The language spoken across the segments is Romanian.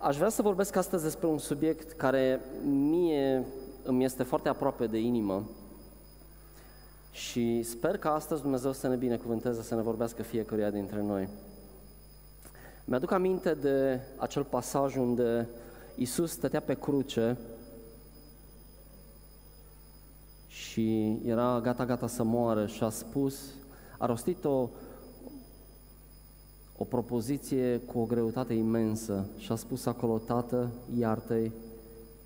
Aș vrea să vorbesc astăzi despre un subiect care mie îmi este foarte aproape de inimă și sper că astăzi Dumnezeu să ne binecuvânteze, să ne vorbească fiecăruia dintre noi. Mi-aduc aminte de acel pasaj unde Isus stătea pe cruce și era gata-gata să moară și a spus, a rostit o, o propoziție cu o greutate imensă și a spus acolo, Tată, iartă-i,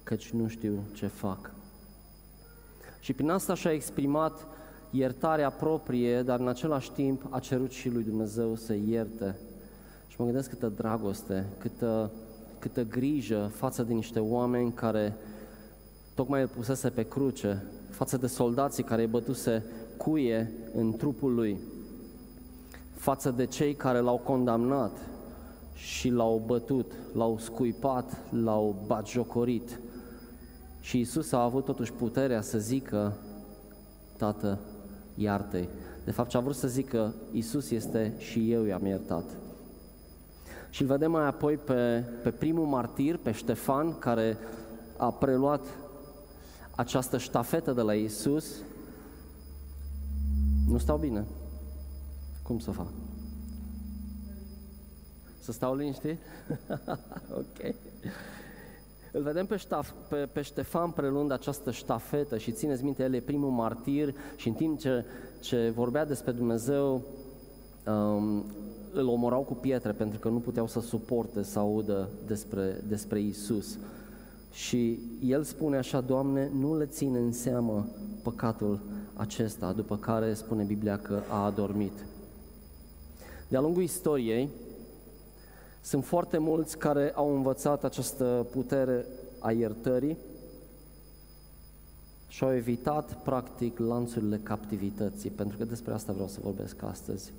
căci nu știu ce fac. Și prin asta și-a exprimat iertarea proprie, dar în același timp a cerut și lui Dumnezeu să ierte. Și mă gândesc câtă dragoste, câtă, câtă grijă față de niște oameni care tocmai îl pusese pe cruce, față de soldații care îi bătuse cuie în trupul lui, față de cei care l-au condamnat și l-au bătut, l-au scuipat, l-au batjocorit. Și Isus a avut totuși puterea să zică, Tată, iartă De fapt, ce a vrut să zică, Isus este și eu i-am iertat. Și îl vedem mai apoi pe, pe primul martir, pe Ștefan, care a preluat această ștafetă de la Isus. Nu stau bine. Cum să fac? Să stau liniștit? ok. Îl vedem pe, ștaf, pe, pe Ștefan prelund această ștafetă și țineți minte, el e primul martir și în timp ce, ce vorbea despre Dumnezeu, um, îl omorau cu pietre pentru că nu puteau să suporte să audă despre, despre Isus. Și el spune așa, Doamne, nu le ține în seamă păcatul acesta, după care spune Biblia că a adormit. De-a lungul istoriei, sunt foarte mulți care au învățat această putere a iertării și au evitat, practic, lanțurile captivității, pentru că despre asta vreau să vorbesc astăzi.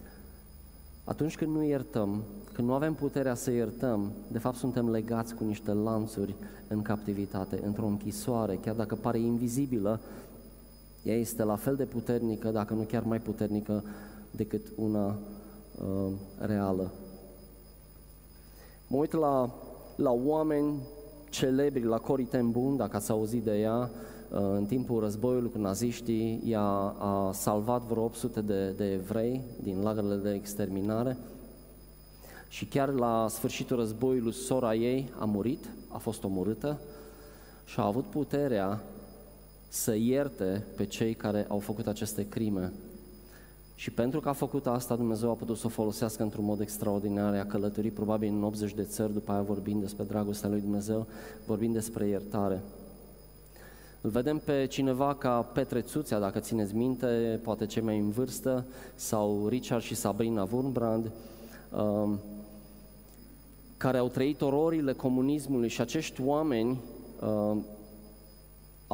Atunci când nu iertăm, când nu avem puterea să iertăm, de fapt suntem legați cu niște lanțuri în captivitate, într-o închisoare, chiar dacă pare invizibilă, ea este la fel de puternică, dacă nu chiar mai puternică decât una uh, reală. Mă uit la, la oameni celebri, la Corrie ten Boom, dacă ați auzit de ea, uh, în timpul războiului cu naziștii, ea a salvat vreo 800 de, de evrei din lagărele de exterminare și chiar la sfârșitul războiului sora ei a murit, a fost omorâtă și a avut puterea să ierte pe cei care au făcut aceste crime și pentru că a făcut asta, Dumnezeu a putut să o folosească într-un mod extraordinar. A călătorit probabil în 80 de țări, după aia vorbind despre dragostea lui Dumnezeu, vorbind despre iertare. Îl vedem pe cineva ca Petre Țuțea, dacă țineți minte, poate cei mai în vârstă, sau Richard și Sabrina Wurmbrand, um, care au trăit ororile comunismului și acești oameni um,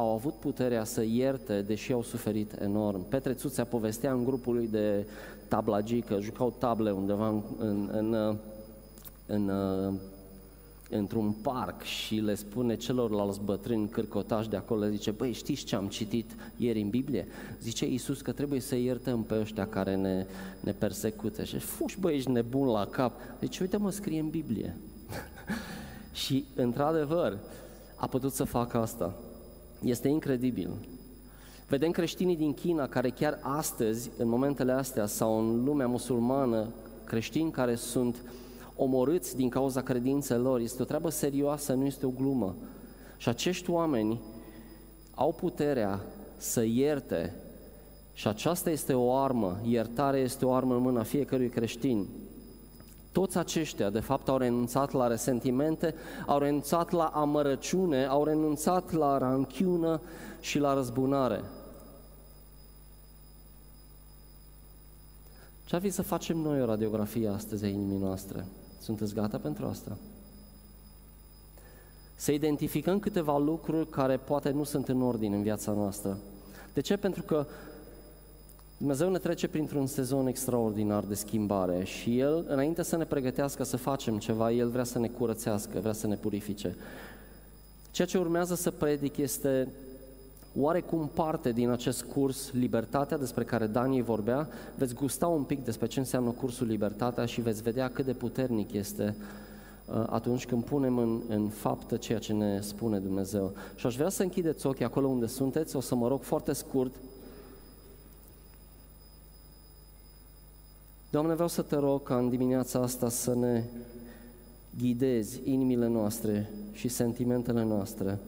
au avut puterea să ierte, deși au suferit enorm. Petre Țuțea povestea în grupul lui de tablagii, că jucau table undeva în, în, în, în, într-un parc și le spune celorlalți bătrâni cârcotași de acolo, le zice, băi, știți ce am citit ieri în Biblie? Zice Iisus că trebuie să iertăm pe ăștia care ne, ne persecute. Și fuși, băi, ești nebun la cap. Deci, uite, mă, scrie în Biblie. și, într-adevăr, a putut să facă asta. Este incredibil. Vedem creștinii din China care chiar astăzi, în momentele astea, sau în lumea musulmană, creștini care sunt omorâți din cauza credinței lor. Este o treabă serioasă, nu este o glumă. Și acești oameni au puterea să ierte și aceasta este o armă, iertarea este o armă în mâna fiecărui creștin. Toți aceștia, de fapt, au renunțat la resentimente, au renunțat la amărăciune, au renunțat la ranchiună și la răzbunare. Ce ar fi să facem noi o radiografie astăzi a inimii noastre? Sunteți gata pentru asta? Să identificăm câteva lucruri care poate nu sunt în ordine în viața noastră. De ce? Pentru că Dumnezeu ne trece printr-un sezon extraordinar de schimbare și El, înainte să ne pregătească să facem ceva, El vrea să ne curățească, vrea să ne purifice. Ceea ce urmează să predic este oarecum parte din acest curs Libertatea despre care Dani vorbea. Veți gusta un pic despre ce înseamnă cursul Libertatea și veți vedea cât de puternic este uh, atunci când punem în, în faptă ceea ce ne spune Dumnezeu. Și aș vrea să închideți ochii acolo unde sunteți, o să mă rog foarte scurt. Doamne, vreau să te rog ca în dimineața asta să ne ghidezi inimile noastre și sentimentele noastre.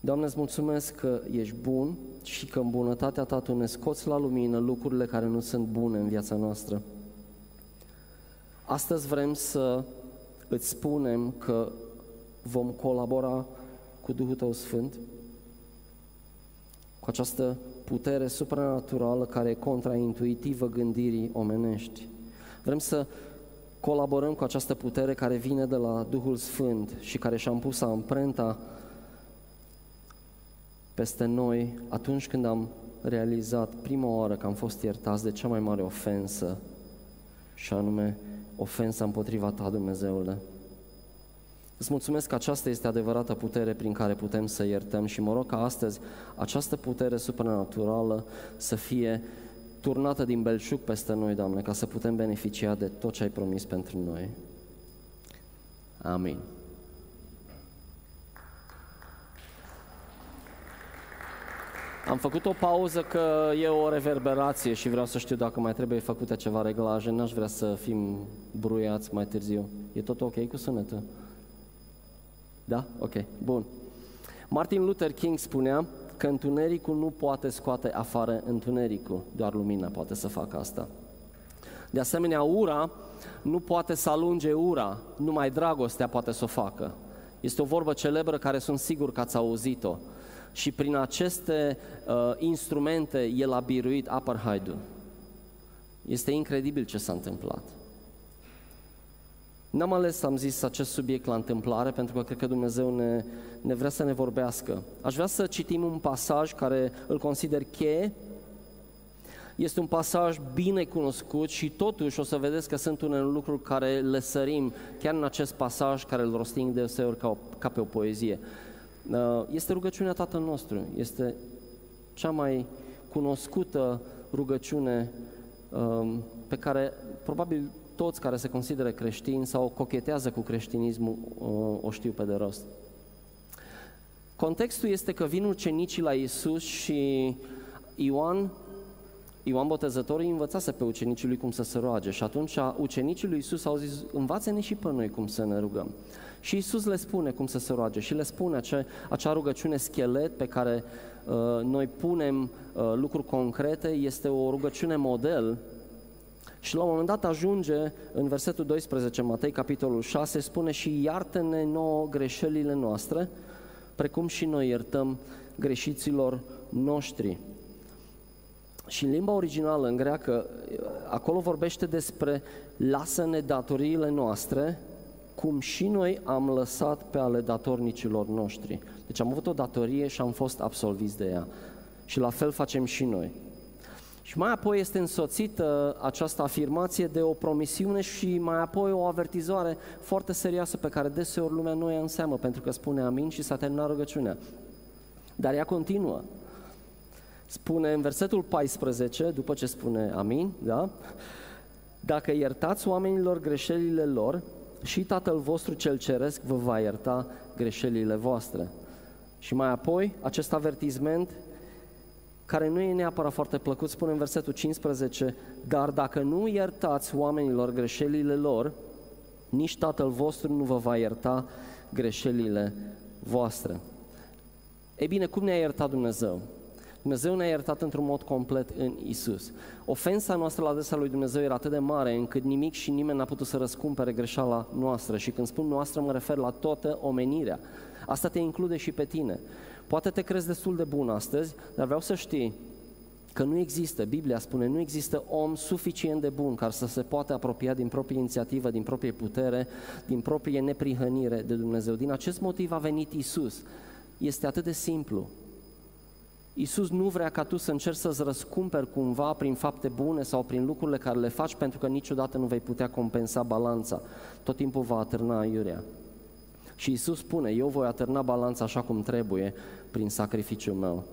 Doamne, îți mulțumesc că ești bun și că în bunătatea Ta Tu ne scoți la lumină lucrurile care nu sunt bune în viața noastră. Astăzi vrem să îți spunem că vom colabora cu Duhul Tău Sfânt, cu această putere supranaturală care e contraintuitivă gândirii omenești. Vrem să colaborăm cu această putere care vine de la Duhul Sfânt și care și-a pus amprenta peste noi atunci când am realizat prima oară că am fost iertați de cea mai mare ofensă și anume ofensa împotriva ta, Dumnezeule. Îți mulțumesc că aceasta este adevărata putere prin care putem să iertăm și mă rog ca astăzi această putere supranaturală să fie turnată din belșug peste noi, Doamne, ca să putem beneficia de tot ce ai promis pentru noi. Amin. Am făcut o pauză că e o reverberație și vreau să știu dacă mai trebuie făcute ceva reglaje. N-aș vrea să fim bruiați mai târziu. E tot ok cu sunetul? Da? Ok, bun. Martin Luther King spunea că întunericul nu poate scoate afară întunericul, doar lumina poate să facă asta. De asemenea, ura nu poate să alunge ura, numai dragostea poate să o facă. Este o vorbă celebră care sunt sigur că ați auzit-o și prin aceste uh, instrumente el a biruit apartheidul. Este incredibil ce s-a întâmplat. N-am ales, am zis, acest subiect la întâmplare, pentru că cred că Dumnezeu ne, ne vrea să ne vorbească. Aș vrea să citim un pasaj care îl consider cheie. Este un pasaj bine cunoscut și totuși o să vedeți că sunt unele lucruri care le sărim chiar în acest pasaj care îl rostim deseori ca, o, ca pe o poezie. Uh, este rugăciunea Tatăl nostru, este cea mai cunoscută rugăciune um, pe care probabil toți care se consideră creștini sau cochetează cu creștinismul uh, o știu pe de rost. Contextul este că vin ucenicii la Isus și Ioan, Ioan Botezătorul îi învățase pe ucenicii lui cum să se roage și atunci ucenicii lui Isus au zis, învață-ne și pe noi cum să ne rugăm. Și Isus le spune cum să se roage și le spune acea, acea rugăciune schelet pe care uh, noi punem uh, lucruri concrete, este o rugăciune model și la un moment dat ajunge în versetul 12, Matei, capitolul 6, spune și iartă-ne nouă greșelile noastre, precum și noi iertăm greșiților noștri. Și în limba originală, în greacă, acolo vorbește despre lasă-ne datoriile noastre, cum și noi am lăsat pe ale datornicilor noștri. Deci am avut o datorie și am fost absolviți de ea. Și la fel facem și noi. Și mai apoi este însoțită această afirmație de o promisiune și mai apoi o avertizare foarte serioasă pe care deseori lumea nu ea înseamnă, pentru că spune amin și s-a terminat rugăciunea. Dar ea continuă. Spune în versetul 14, după ce spune amin, da? Dacă iertați oamenilor greșelile lor, și Tatăl vostru cel ceresc vă va ierta greșelile voastre. Și mai apoi, acest avertisment care nu e neapărat foarte plăcut, spune în versetul 15, dar dacă nu iertați oamenilor greșelile lor, nici Tatăl vostru nu vă va ierta greșelile voastre. Ei bine, cum ne-a iertat Dumnezeu? Dumnezeu ne-a iertat într-un mod complet în Isus. Ofensa noastră la adresa lui Dumnezeu era atât de mare încât nimic și nimeni n-a putut să răscumpere greșeala noastră. Și când spun noastră, mă refer la toată omenirea. Asta te include și pe tine. Poate te crezi destul de bun astăzi, dar vreau să știi că nu există, Biblia spune, nu există om suficient de bun care să se poată apropia din proprie inițiativă, din proprie putere, din proprie neprihănire de Dumnezeu. Din acest motiv a venit Isus. Este atât de simplu. Isus nu vrea ca tu să încerci să-ți răscumperi cumva prin fapte bune sau prin lucrurile care le faci, pentru că niciodată nu vei putea compensa balanța. Tot timpul va atârna iurea. Și Isus spune, eu voi atârna balanța așa cum trebuie prin sacrificiul meu.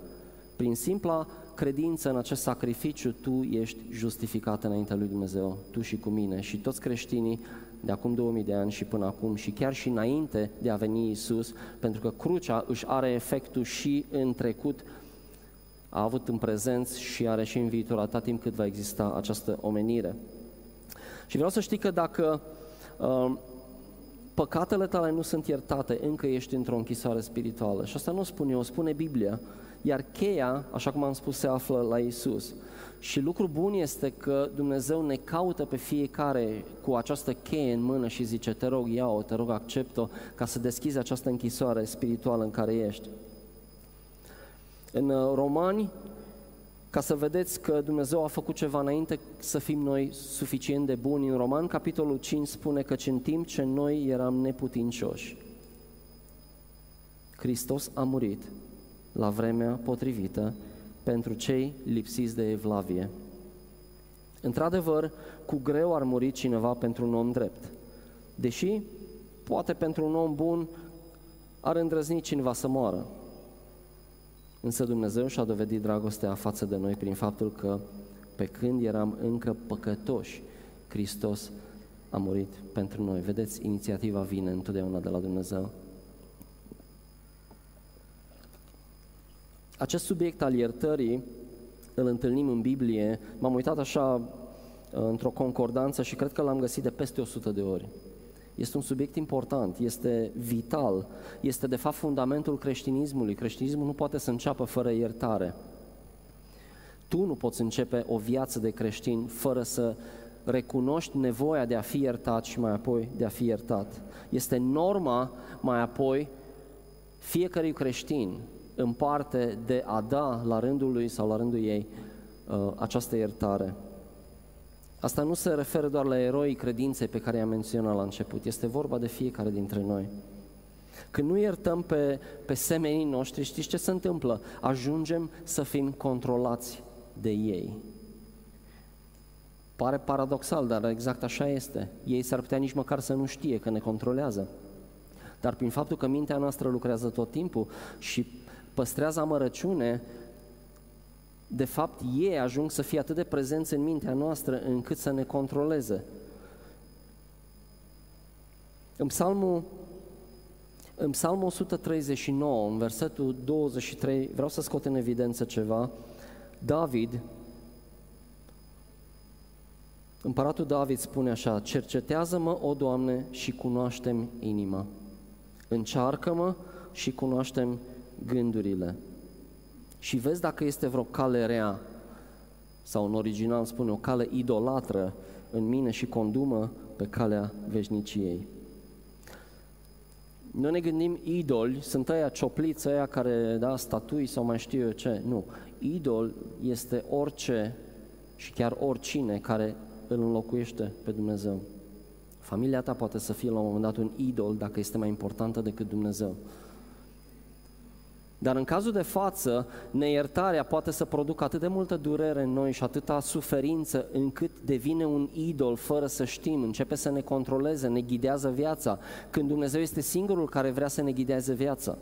Prin simpla credință în acest sacrificiu, tu ești justificat înaintea lui Dumnezeu, tu și cu mine și toți creștinii de acum 2000 de ani și până acum și chiar și înainte de a veni Isus, pentru că crucea își are efectul și în trecut, a avut în prezent și are și în viitor atât timp cât va exista această omenire. Și vreau să știi că dacă uh, păcatele tale nu sunt iertate, încă ești într-o închisoare spirituală. Și asta nu spun eu, spune Biblia. Iar cheia, așa cum am spus, se află la Isus. Și lucru bun este că Dumnezeu ne caută pe fiecare cu această cheie în mână și zice, te rog, ia-o, te rog, accept-o, ca să deschizi această închisoare spirituală în care ești. În uh, Romani, ca să vedeți că Dumnezeu a făcut ceva înainte să fim noi suficient de buni. În Roman, capitolul 5, spune că în timp ce noi eram neputincioși, Hristos a murit la vremea potrivită pentru cei lipsiți de evlavie. Într-adevăr, cu greu ar muri cineva pentru un om drept, deși poate pentru un om bun ar îndrăzni cineva să moară. Însă Dumnezeu și-a dovedit dragostea față de noi prin faptul că pe când eram încă păcătoși, Hristos a murit pentru noi. Vedeți, inițiativa vine întotdeauna de la Dumnezeu. Acest subiect al iertării îl întâlnim în Biblie. M-am uitat așa într-o concordanță și cred că l-am găsit de peste 100 de ori. Este un subiect important, este vital, este de fapt fundamentul creștinismului. Creștinismul nu poate să înceapă fără iertare. Tu nu poți începe o viață de creștin fără să recunoști nevoia de a fi iertat și mai apoi de a fi iertat. Este norma mai apoi fiecărui creștin în parte de a da la rândul lui sau la rândul ei uh, această iertare. Asta nu se referă doar la eroii credinței pe care i-am menționat la început, este vorba de fiecare dintre noi. Când nu iertăm pe, pe semenii noștri, știți ce se întâmplă? Ajungem să fim controlați de ei. Pare paradoxal, dar exact așa este. Ei s-ar putea nici măcar să nu știe că ne controlează. Dar prin faptul că mintea noastră lucrează tot timpul și păstrează amărăciune, de fapt ei ajung să fie atât de prezenți în mintea noastră încât să ne controleze. În psalmul, în psalmul 139, în versetul 23, vreau să scot în evidență ceva, David, împăratul David spune așa, cercetează-mă, o Doamne, și cunoaștem inima. Încearcă-mă și cunoaștem gândurile și vezi dacă este vreo cale rea sau în original spune o cale idolatră în mine și condumă pe calea veșniciei. Noi ne gândim idoli, sunt aia ciopliți, aia care, da, statui sau mai știu eu ce. Nu. Idol este orice și chiar oricine care îl înlocuiește pe Dumnezeu. Familia ta poate să fie la un moment dat un idol dacă este mai importantă decât Dumnezeu. Dar în cazul de față, neiertarea poate să producă atât de multă durere în noi și atâta suferință încât devine un idol fără să știm, începe să ne controleze, ne ghidează viața, când Dumnezeu este singurul care vrea să ne ghideze viața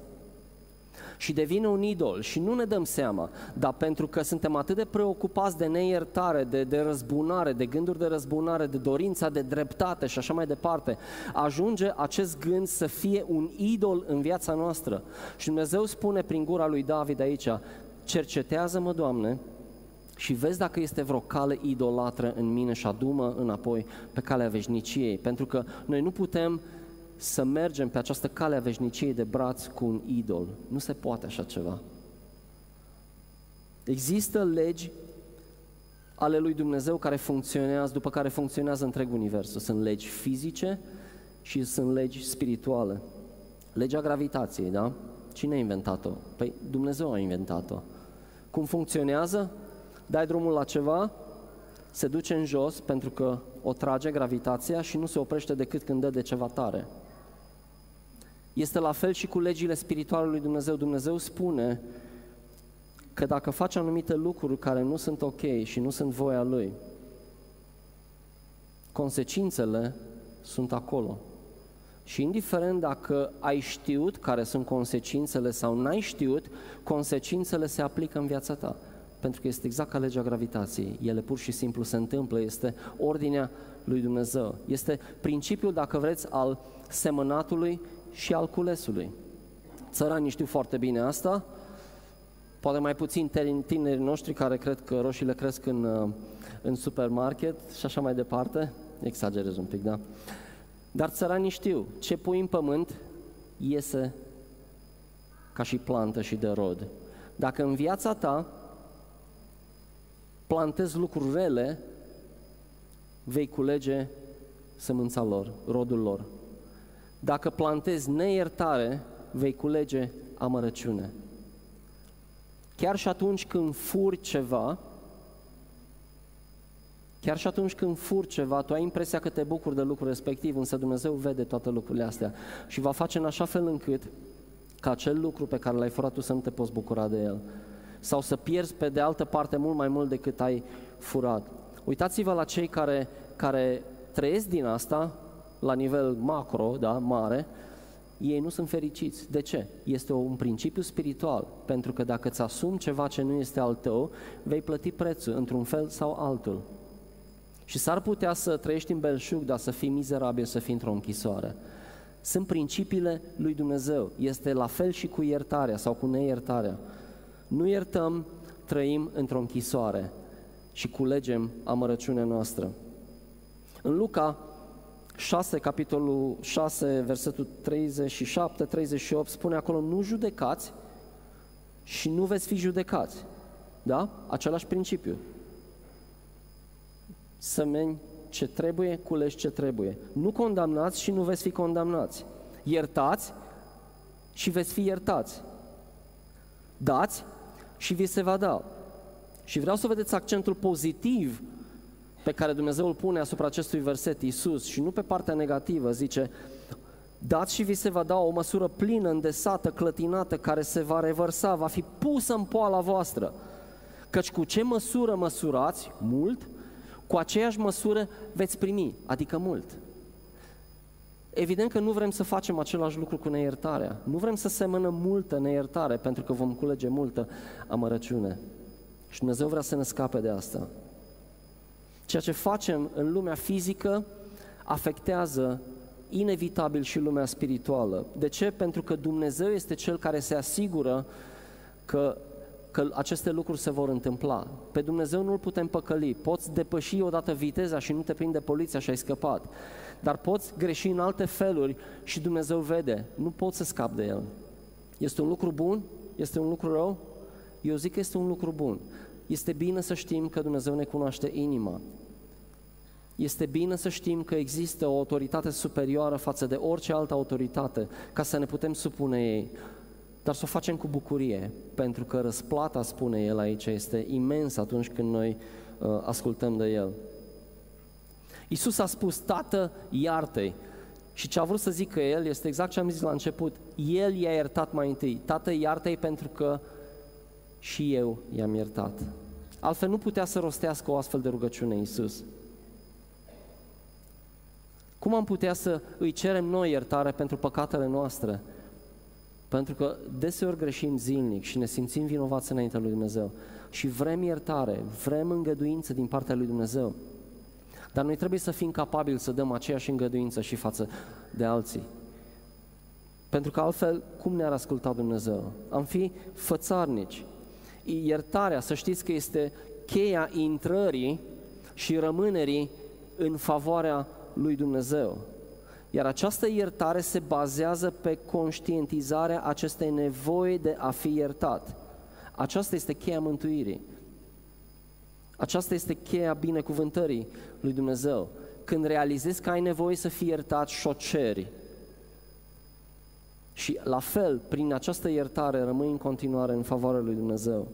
și devine un idol și nu ne dăm seama, dar pentru că suntem atât de preocupați de neiertare, de, de răzbunare, de gânduri de răzbunare, de dorința de dreptate și așa mai departe, ajunge acest gând să fie un idol în viața noastră. Și Dumnezeu spune prin gura lui David aici, cercetează-mă, Doamne, și vezi dacă este vreo cale idolatră în mine și adumă înapoi pe calea veșniciei. Pentru că noi nu putem să mergem pe această cale a veșniciei de braț cu un idol. Nu se poate așa ceva. Există legi ale lui Dumnezeu care funcționează, după care funcționează întreg universul. Sunt legi fizice și sunt legi spirituale. Legea gravitației, da? Cine a inventat-o? Păi Dumnezeu a inventat-o. Cum funcționează? Dai drumul la ceva, se duce în jos pentru că o trage gravitația și nu se oprește decât când dă de ceva tare. Este la fel și cu legile spirituale lui Dumnezeu. Dumnezeu spune că dacă faci anumite lucruri care nu sunt ok și nu sunt voia Lui, consecințele sunt acolo. Și indiferent dacă ai știut care sunt consecințele sau n-ai știut, consecințele se aplică în viața ta. Pentru că este exact ca legea gravitației. Ele pur și simplu se întâmplă, este ordinea lui Dumnezeu. Este principiul, dacă vreți, al semănatului și al culesului. Țăranii știu foarte bine asta, poate mai puțin tinerii noștri care cred că roșiile cresc în, uh, în supermarket și așa mai departe, exagerez un pic, da? Dar țăranii știu, ce pui în pământ iese ca și plantă și de rod. Dacă în viața ta plantezi lucruri rele, vei culege sămânța lor, rodul lor. Dacă plantezi neiertare, vei culege amărăciune. Chiar și atunci când furi ceva, chiar și atunci când furi ceva, tu ai impresia că te bucuri de lucrul respectiv, însă Dumnezeu vede toate lucrurile astea și va face în așa fel încât ca acel lucru pe care l-ai furat tu să nu te poți bucura de el. Sau să pierzi pe de altă parte mult mai mult decât ai furat. Uitați-vă la cei care, care trăiesc din asta, la nivel macro, da, mare, ei nu sunt fericiți. De ce? Este un principiu spiritual, pentru că dacă îți asumi ceva ce nu este al tău, vei plăti prețul într-un fel sau altul. Și s-ar putea să trăiești în belșug, dar să fii mizerabil, să fii într-o închisoare. Sunt principiile lui Dumnezeu. Este la fel și cu iertarea sau cu neiertarea. Nu iertăm, trăim într-o închisoare și culegem amărăciunea noastră. În Luca 6, capitolul 6, versetul 37-38, spune acolo, nu judecați și nu veți fi judecați. Da? Același principiu. Sămeni ce trebuie, culegi ce trebuie. Nu condamnați și nu veți fi condamnați. Iertați și veți fi iertați. Dați și vi se va da. Și vreau să vedeți accentul pozitiv pe care Dumnezeu îl pune asupra acestui verset, Iisus, și nu pe partea negativă, zice, dați și vi se va da o măsură plină, îndesată, clătinată, care se va revărsa, va fi pusă în poala voastră. Căci cu ce măsură măsurați, mult, cu aceeași măsură veți primi, adică mult. Evident că nu vrem să facem același lucru cu neiertarea. Nu vrem să semănăm multă neiertare pentru că vom culege multă amărăciune. Și Dumnezeu vrea să ne scape de asta. Ceea ce facem în lumea fizică afectează inevitabil și lumea spirituală. De ce? Pentru că Dumnezeu este Cel care se asigură că că aceste lucruri se vor întâmpla. Pe Dumnezeu nu-L putem păcăli. Poți depăși odată viteza și nu te prinde poliția și ai scăpat. Dar poți greși în alte feluri și Dumnezeu vede. Nu poți să scapi de El. Este un lucru bun? Este un lucru rău? Eu zic că este un lucru bun. Este bine să știm că Dumnezeu ne cunoaște inima. Este bine să știm că există o autoritate superioară față de orice altă autoritate, ca să ne putem supune ei dar să o facem cu bucurie, pentru că răsplata, spune el aici, este imensă atunci când noi uh, ascultăm de el. Iisus a spus, Tată, iartă-i. Și ce a vrut să zică el este exact ce am zis la început. El i-a iertat mai întâi. Tată, iartă-i pentru că și eu i-am iertat. Altfel nu putea să rostească o astfel de rugăciune Iisus. Cum am putea să îi cerem noi iertare pentru păcatele noastre? Pentru că deseori greșim zilnic și ne simțim vinovați înaintea lui Dumnezeu și vrem iertare, vrem îngăduință din partea lui Dumnezeu. Dar noi trebuie să fim capabili să dăm aceeași îngăduință și față de alții. Pentru că altfel, cum ne-ar asculta Dumnezeu? Am fi fățarnici. Iertarea, să știți că este cheia intrării și rămânerii în favoarea lui Dumnezeu. Iar această iertare se bazează pe conștientizarea acestei nevoi de a fi iertat. Aceasta este cheia mântuirii. Aceasta este cheia binecuvântării lui Dumnezeu. Când realizezi că ai nevoie să fii iertat și o ceri. Și la fel, prin această iertare, rămâi în continuare în favoarea lui Dumnezeu.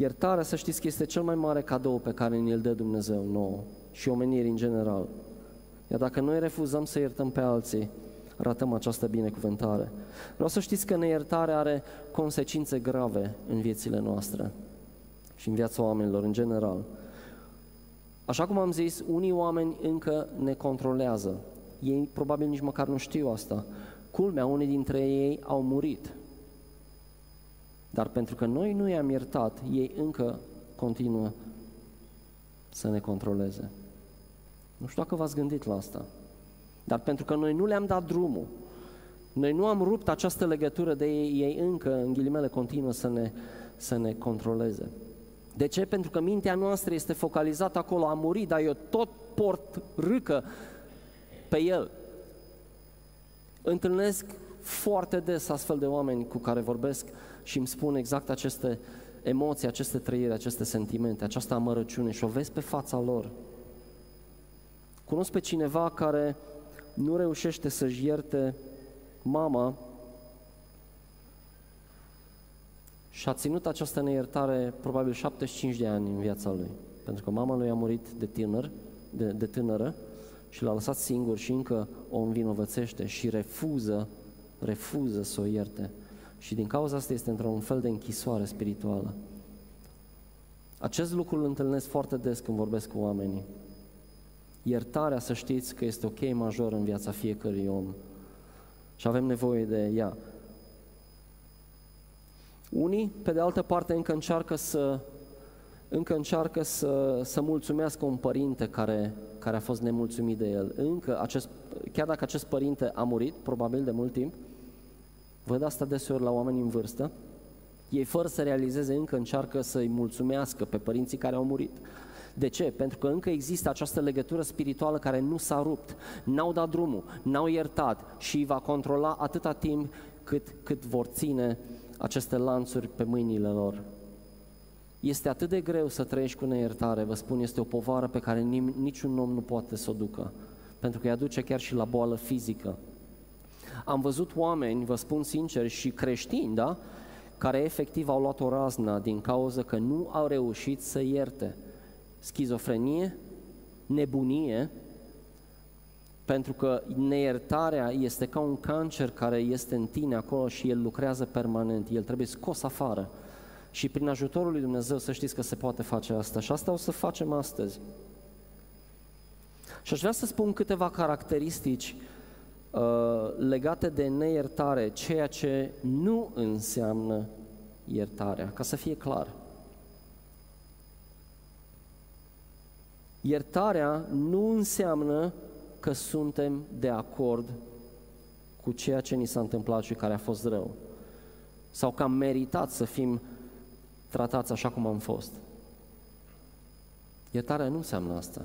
Iertarea, să știți că este cel mai mare cadou pe care ne-l dă Dumnezeu nouă și omenirii în general. Iar dacă noi refuzăm să iertăm pe alții, ratăm această binecuvântare. Vreau să știți că neiertarea are consecințe grave în viețile noastre și în viața oamenilor în general. Așa cum am zis, unii oameni încă ne controlează. Ei probabil nici măcar nu știu asta. Culmea, unii dintre ei au murit. Dar pentru că noi nu i-am iertat, ei încă continuă să ne controleze. Nu știu dacă v-ați gândit la asta. Dar pentru că noi nu le-am dat drumul, noi nu am rupt această legătură de ei, ei încă, în ghilimele, continuă să ne, să ne controleze. De ce? Pentru că mintea noastră este focalizată acolo, a murit, dar eu tot port râcă pe el. Întâlnesc foarte des astfel de oameni cu care vorbesc și îmi spun exact aceste emoții, aceste trăiri, aceste sentimente, această amărăciune și o vezi pe fața lor. Cunosc pe cineva care nu reușește să-și ierte mama și a ținut această neiertare probabil 75 de ani în viața lui. Pentru că mama lui a murit de tânăr, de, de tânără și l-a lăsat singur și încă o învinovățește și refuză, refuză să o ierte. Și din cauza asta este într-un fel de închisoare spirituală. Acest lucru îl întâlnesc foarte des când vorbesc cu oamenii. Iertarea, să știți că este o cheie majoră în viața fiecărui om și avem nevoie de ea. Unii, pe de altă parte, încă încearcă să încă încearcă să, să mulțumească un părinte care, care a fost nemulțumit de el. Încă acest, chiar dacă acest părinte a murit, probabil de mult timp, văd asta deseori la oameni în vârstă, ei fără să realizeze încă încearcă să-i mulțumească pe părinții care au murit. De ce? Pentru că încă există această legătură spirituală care nu s-a rupt, n-au dat drumul, n-au iertat și îi va controla atâta timp cât, cât vor ține aceste lanțuri pe mâinile lor. Este atât de greu să trăiești cu neiertare, vă spun, este o povară pe care niciun om nu poate să o ducă, pentru că îi aduce chiar și la boală fizică. Am văzut oameni, vă spun sincer, și creștini, da? care efectiv au luat o raznă din cauza că nu au reușit să ierte. Schizofrenie, nebunie, pentru că neiertarea este ca un cancer care este în tine acolo și el lucrează permanent, el trebuie scos afară. Și prin ajutorul lui Dumnezeu să știți că se poate face asta și asta o să facem astăzi. Și aș vrea să spun câteva caracteristici uh, legate de neiertare, ceea ce nu înseamnă iertarea, ca să fie clar. Iertarea nu înseamnă că suntem de acord cu ceea ce ni s-a întâmplat și care a fost rău. Sau că am meritat să fim tratați așa cum am fost. Iertarea nu înseamnă asta.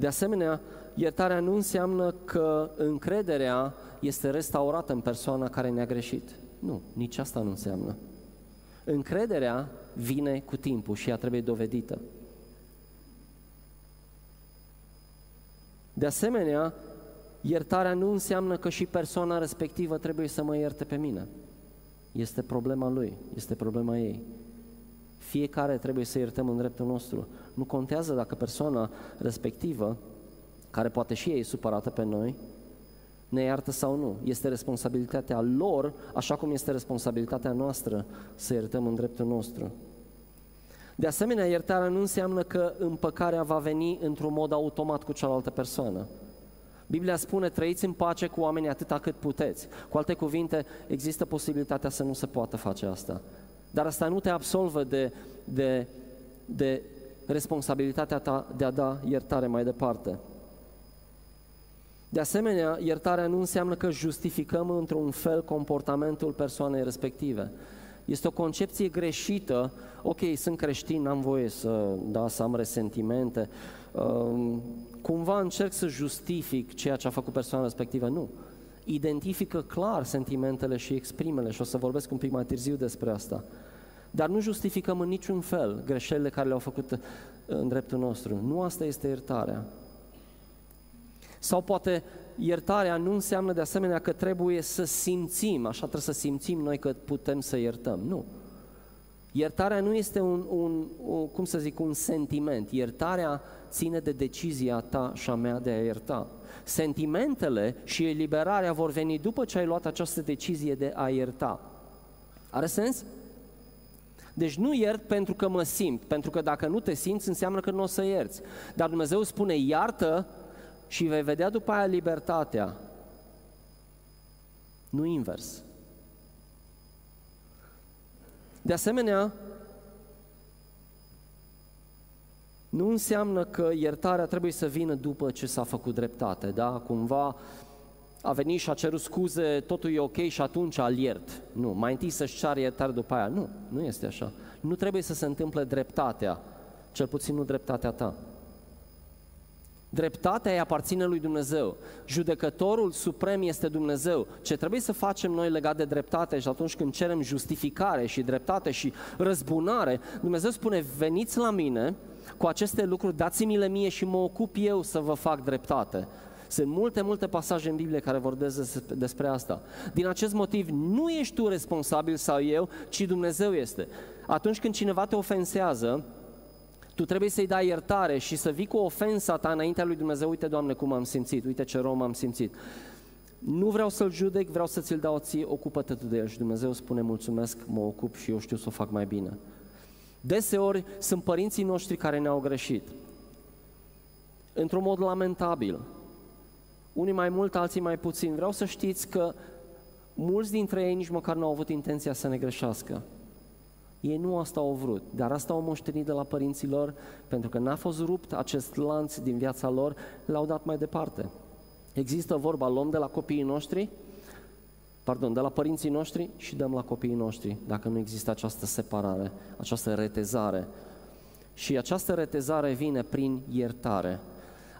De asemenea, iertarea nu înseamnă că încrederea este restaurată în persoana care ne-a greșit. Nu, nici asta nu înseamnă. Încrederea vine cu timpul și ea trebuie dovedită. De asemenea, iertarea nu înseamnă că și persoana respectivă trebuie să mă ierte pe mine. Este problema lui, este problema ei. Fiecare trebuie să iertăm în dreptul nostru. Nu contează dacă persoana respectivă, care poate și ei supărată pe noi, ne iartă sau nu. Este responsabilitatea lor, așa cum este responsabilitatea noastră să iertăm în dreptul nostru. De asemenea, iertarea nu înseamnă că împăcarea va veni într-un mod automat cu cealaltă persoană. Biblia spune, trăiți în pace cu oamenii atâta cât puteți. Cu alte cuvinte, există posibilitatea să nu se poată face asta. Dar asta nu te absolvă de, de, de responsabilitatea ta de a da iertare mai departe. De asemenea, iertarea nu înseamnă că justificăm într-un fel comportamentul persoanei respective. Este o concepție greșită. Ok, sunt creștin, am voie să, da, să am resentimente. Um, cumva încerc să justific ceea ce a făcut persoana respectivă. Nu. Identifică clar sentimentele și exprimele și o să vorbesc un pic mai târziu despre asta. Dar nu justificăm în niciun fel greșelile care le-au făcut în dreptul nostru. Nu asta este iertarea. Sau poate iertarea nu înseamnă de asemenea că trebuie să simțim, așa trebuie să simțim noi că putem să iertăm. Nu. Iertarea nu este un, un, un, cum să zic, un sentiment. Iertarea ține de decizia ta și a mea de a ierta. Sentimentele și eliberarea vor veni după ce ai luat această decizie de a ierta. Are sens? Deci nu iert pentru că mă simt, pentru că dacă nu te simți înseamnă că nu o să ierți. Dar Dumnezeu spune iartă și vei vedea după aia libertatea. Nu invers. De asemenea, nu înseamnă că iertarea trebuie să vină după ce s-a făcut dreptate, da? Cumva a venit și a cerut scuze, totul e ok și atunci al iert. Nu, mai întâi să-și ceară iertare după aia. Nu, nu este așa. Nu trebuie să se întâmple dreptatea, cel puțin nu dreptatea ta. Dreptatea îi aparține lui Dumnezeu. Judecătorul suprem este Dumnezeu. Ce trebuie să facem noi legat de dreptate și atunci când cerem justificare și dreptate și răzbunare, Dumnezeu spune, veniți la mine cu aceste lucruri, dați-mi-le mie și mă ocup eu să vă fac dreptate. Sunt multe, multe pasaje în Biblie care vorbesc despre asta. Din acest motiv, nu ești tu responsabil sau eu, ci Dumnezeu este. Atunci când cineva te ofensează, tu trebuie să-i dai iertare și să vii cu ofensa ta înaintea lui Dumnezeu. Uite, Doamne, cum am simțit, uite ce rom am simțit. Nu vreau să-l judec, vreau să ți-l dau ție, ocupă-te tu de el. Și Dumnezeu spune, mulțumesc, mă ocup și eu știu să o fac mai bine. Deseori sunt părinții noștri care ne-au greșit. Într-un mod lamentabil. Unii mai mult, alții mai puțin. Vreau să știți că mulți dintre ei nici măcar nu au avut intenția să ne greșească. Ei nu asta au vrut, dar asta au moștenit de la părinții lor, pentru că n-a fost rupt acest lanț din viața lor, l-au dat mai departe. Există vorba, luăm de la copiii noștri, pardon, de la părinții noștri și dăm la copiii noștri, dacă nu există această separare, această retezare. Și această retezare vine prin iertare.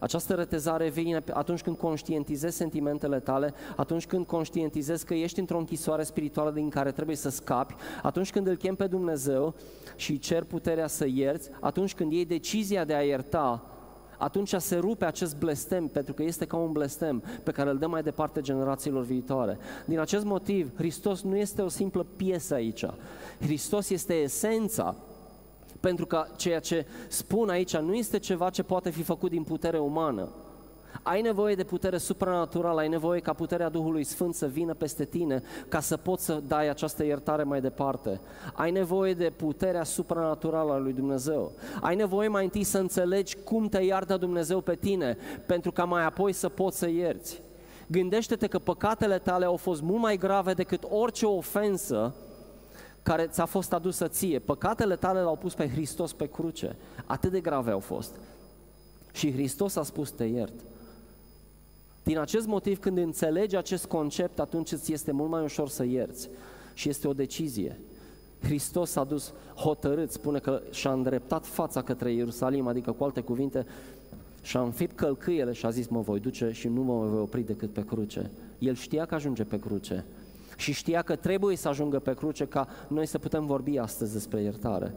Această retezare vine atunci când conștientizezi sentimentele tale, atunci când conștientizezi că ești într-o închisoare spirituală din care trebuie să scapi, atunci când îl chem pe Dumnezeu și cer puterea să ierți, atunci când iei decizia de a ierta, atunci se rupe acest blestem, pentru că este ca un blestem pe care îl dă mai departe generațiilor viitoare. Din acest motiv, Hristos nu este o simplă piesă aici. Hristos este esența pentru că ceea ce spun aici nu este ceva ce poate fi făcut din putere umană. Ai nevoie de putere supranaturală, ai nevoie ca puterea Duhului Sfânt să vină peste tine ca să poți să dai această iertare mai departe. Ai nevoie de puterea supranaturală a lui Dumnezeu. Ai nevoie mai întâi să înțelegi cum te iartă Dumnezeu pe tine, pentru ca mai apoi să poți să ierți. Gândește-te că păcatele tale au fost mult mai grave decât orice ofensă care ți-a fost adusă ție. Păcatele tale l-au pus pe Hristos pe cruce. Atât de grave au fost. Și Hristos a spus te iert. Din acest motiv, când înțelegi acest concept, atunci îți este mult mai ușor să ierți. Și este o decizie. Hristos a dus hotărât, spune că și-a îndreptat fața către Ierusalim, adică cu alte cuvinte, și-a înfipt călcâiele și a zis, mă voi duce și nu mă voi opri decât pe cruce. El știa că ajunge pe cruce și știa că trebuie să ajungă pe cruce ca noi să putem vorbi astăzi despre iertare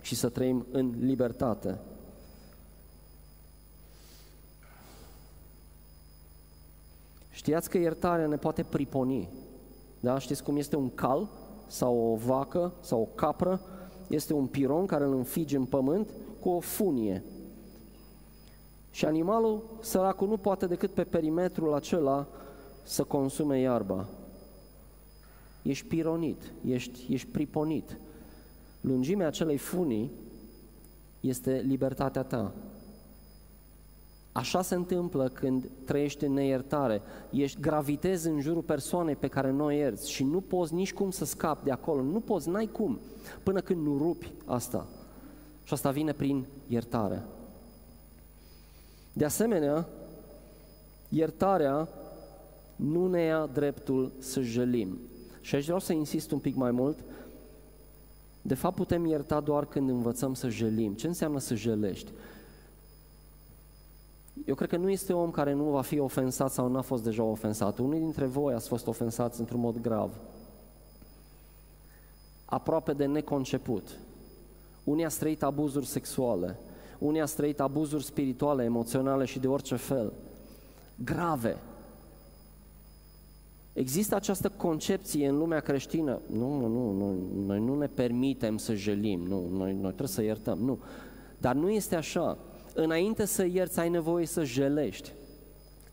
și să trăim în libertate. Știați că iertarea ne poate priponi. Da? Știți cum este un cal sau o vacă sau o capră? Este un piron care îl înfige în pământ cu o funie. Și animalul săracul nu poate decât pe perimetrul acela să consume iarba ești pironit, ești, ești priponit. Lungimea acelei funii este libertatea ta. Așa se întâmplă când trăiești în neiertare. Ești gravitezi în jurul persoanei pe care nu o ierți și nu poți nici cum să scapi de acolo. Nu poți, n-ai cum, până când nu rupi asta. Și asta vine prin iertare. De asemenea, iertarea nu ne ia dreptul să jălim. Și aș vreau să insist un pic mai mult. De fapt, putem ierta doar când învățăm să jelim. Ce înseamnă să jelești? Eu cred că nu este om care nu va fi ofensat sau nu a fost deja ofensat. Unii dintre voi ați fost ofensați într-un mod grav. Aproape de neconceput. Unii ați trăit abuzuri sexuale. Unii ați trăit abuzuri spirituale, emoționale și de orice fel. Grave. Există această concepție în lumea creștină, nu, nu, nu, noi nu ne permitem să jelim, nu, noi, noi trebuie să iertăm, nu. Dar nu este așa. Înainte să ierți, ai nevoie să jelești.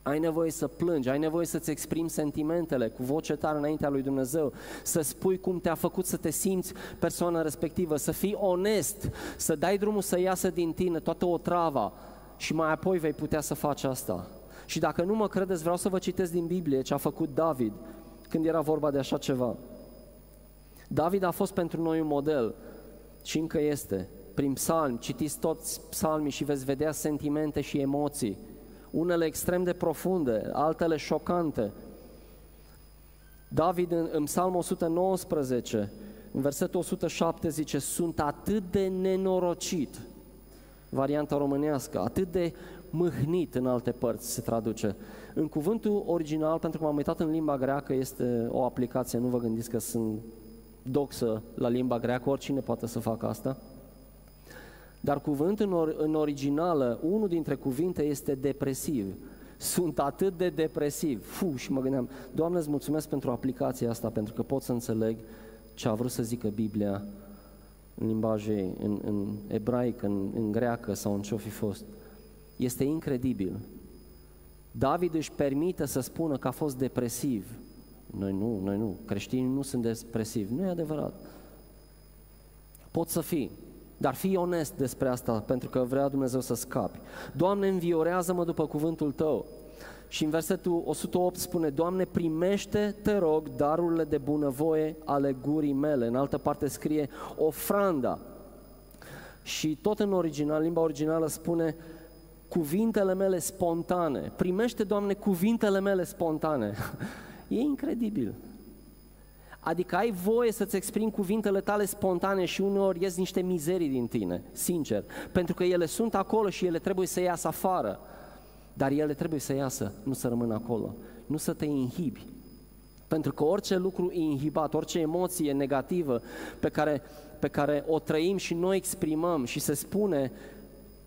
Ai nevoie să plângi, ai nevoie să-ți exprimi sentimentele cu voce tare înaintea lui Dumnezeu, să spui cum te-a făcut să te simți persoana respectivă, să fii onest, să dai drumul să iasă din tine toată o trava și mai apoi vei putea să faci asta. Și dacă nu mă credeți, vreau să vă citesc din Biblie ce a făcut David când era vorba de așa ceva. David a fost pentru noi un model și încă este. Prin psalmi, citiți toți psalmii și veți vedea sentimente și emoții, unele extrem de profunde, altele șocante. David în, în psalm 119, în versetul 107 zice, sunt atât de nenorocit, varianta românească, atât de mâhnit în alte părți se traduce. În cuvântul original, pentru că m-am uitat în limba greacă, este o aplicație, nu vă gândiți că sunt doxă la limba greacă, oricine poate să facă asta. Dar cuvântul în, or, în originală, unul dintre cuvinte este depresiv. Sunt atât de depresiv. Fu, și mă gândeam, Doamne, îți mulțumesc pentru aplicația asta, pentru că pot să înțeleg ce a vrut să zică Biblia în limbaje, în, în ebraică, în, în greacă sau în ce-o fi fost. Este incredibil. David își permite să spună că a fost depresiv. Noi nu, noi nu. Creștinii nu sunt depresivi. Nu e adevărat. Pot să fii, dar fii onest despre asta, pentru că vrea Dumnezeu să scapi. Doamne, înviorează-mă după cuvântul Tău. Și în versetul 108 spune, Doamne, primește, te rog, darurile de bunăvoie ale gurii mele. În altă parte scrie, ofranda. Și tot în original, limba originală spune, cuvintele mele spontane. Primește, Doamne, cuvintele mele spontane. E incredibil. Adică ai voie să-ți exprimi cuvintele tale spontane și uneori ies niște mizerii din tine, sincer. Pentru că ele sunt acolo și ele trebuie să iasă afară. Dar ele trebuie să iasă, nu să rămână acolo. Nu să te inhibi. Pentru că orice lucru inhibat, orice emoție negativă pe care, pe care o trăim și noi exprimăm și se spune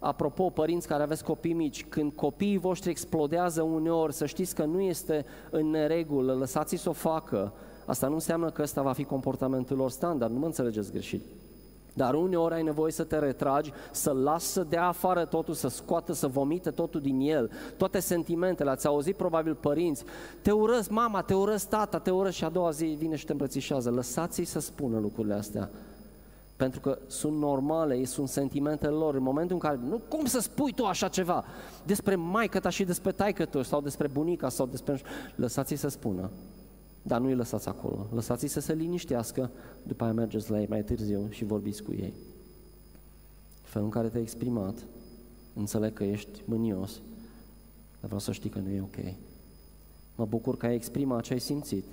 Apropo, părinți care aveți copii mici, când copiii voștri explodează uneori, să știți că nu este în neregulă, lăsați-i să o facă. Asta nu înseamnă că ăsta va fi comportamentul lor standard, nu mă înțelegeți greșit. Dar uneori ai nevoie să te retragi, să lași să dea afară totul, să scoată, să vomite totul din el, toate sentimentele. Ați auzit probabil părinți, te urăsc mama, te urăsc tata, te urăsc și a doua zi vine și te îmbrățișează. Lăsați-i să spună lucrurile astea pentru că sunt normale, sunt sentimentele lor. În momentul în care, nu, cum să spui tu așa ceva despre maică ta și despre taică tu, sau despre bunica, sau despre... Lăsați-i să spună, dar nu-i lăsați acolo. Lăsați-i să se liniștească, după aia mergeți la ei mai târziu și vorbiți cu ei. Felul în care te-ai exprimat, înțeleg că ești mânios, dar vreau să știi că nu e ok. Mă bucur că ai exprimat ce ai simțit.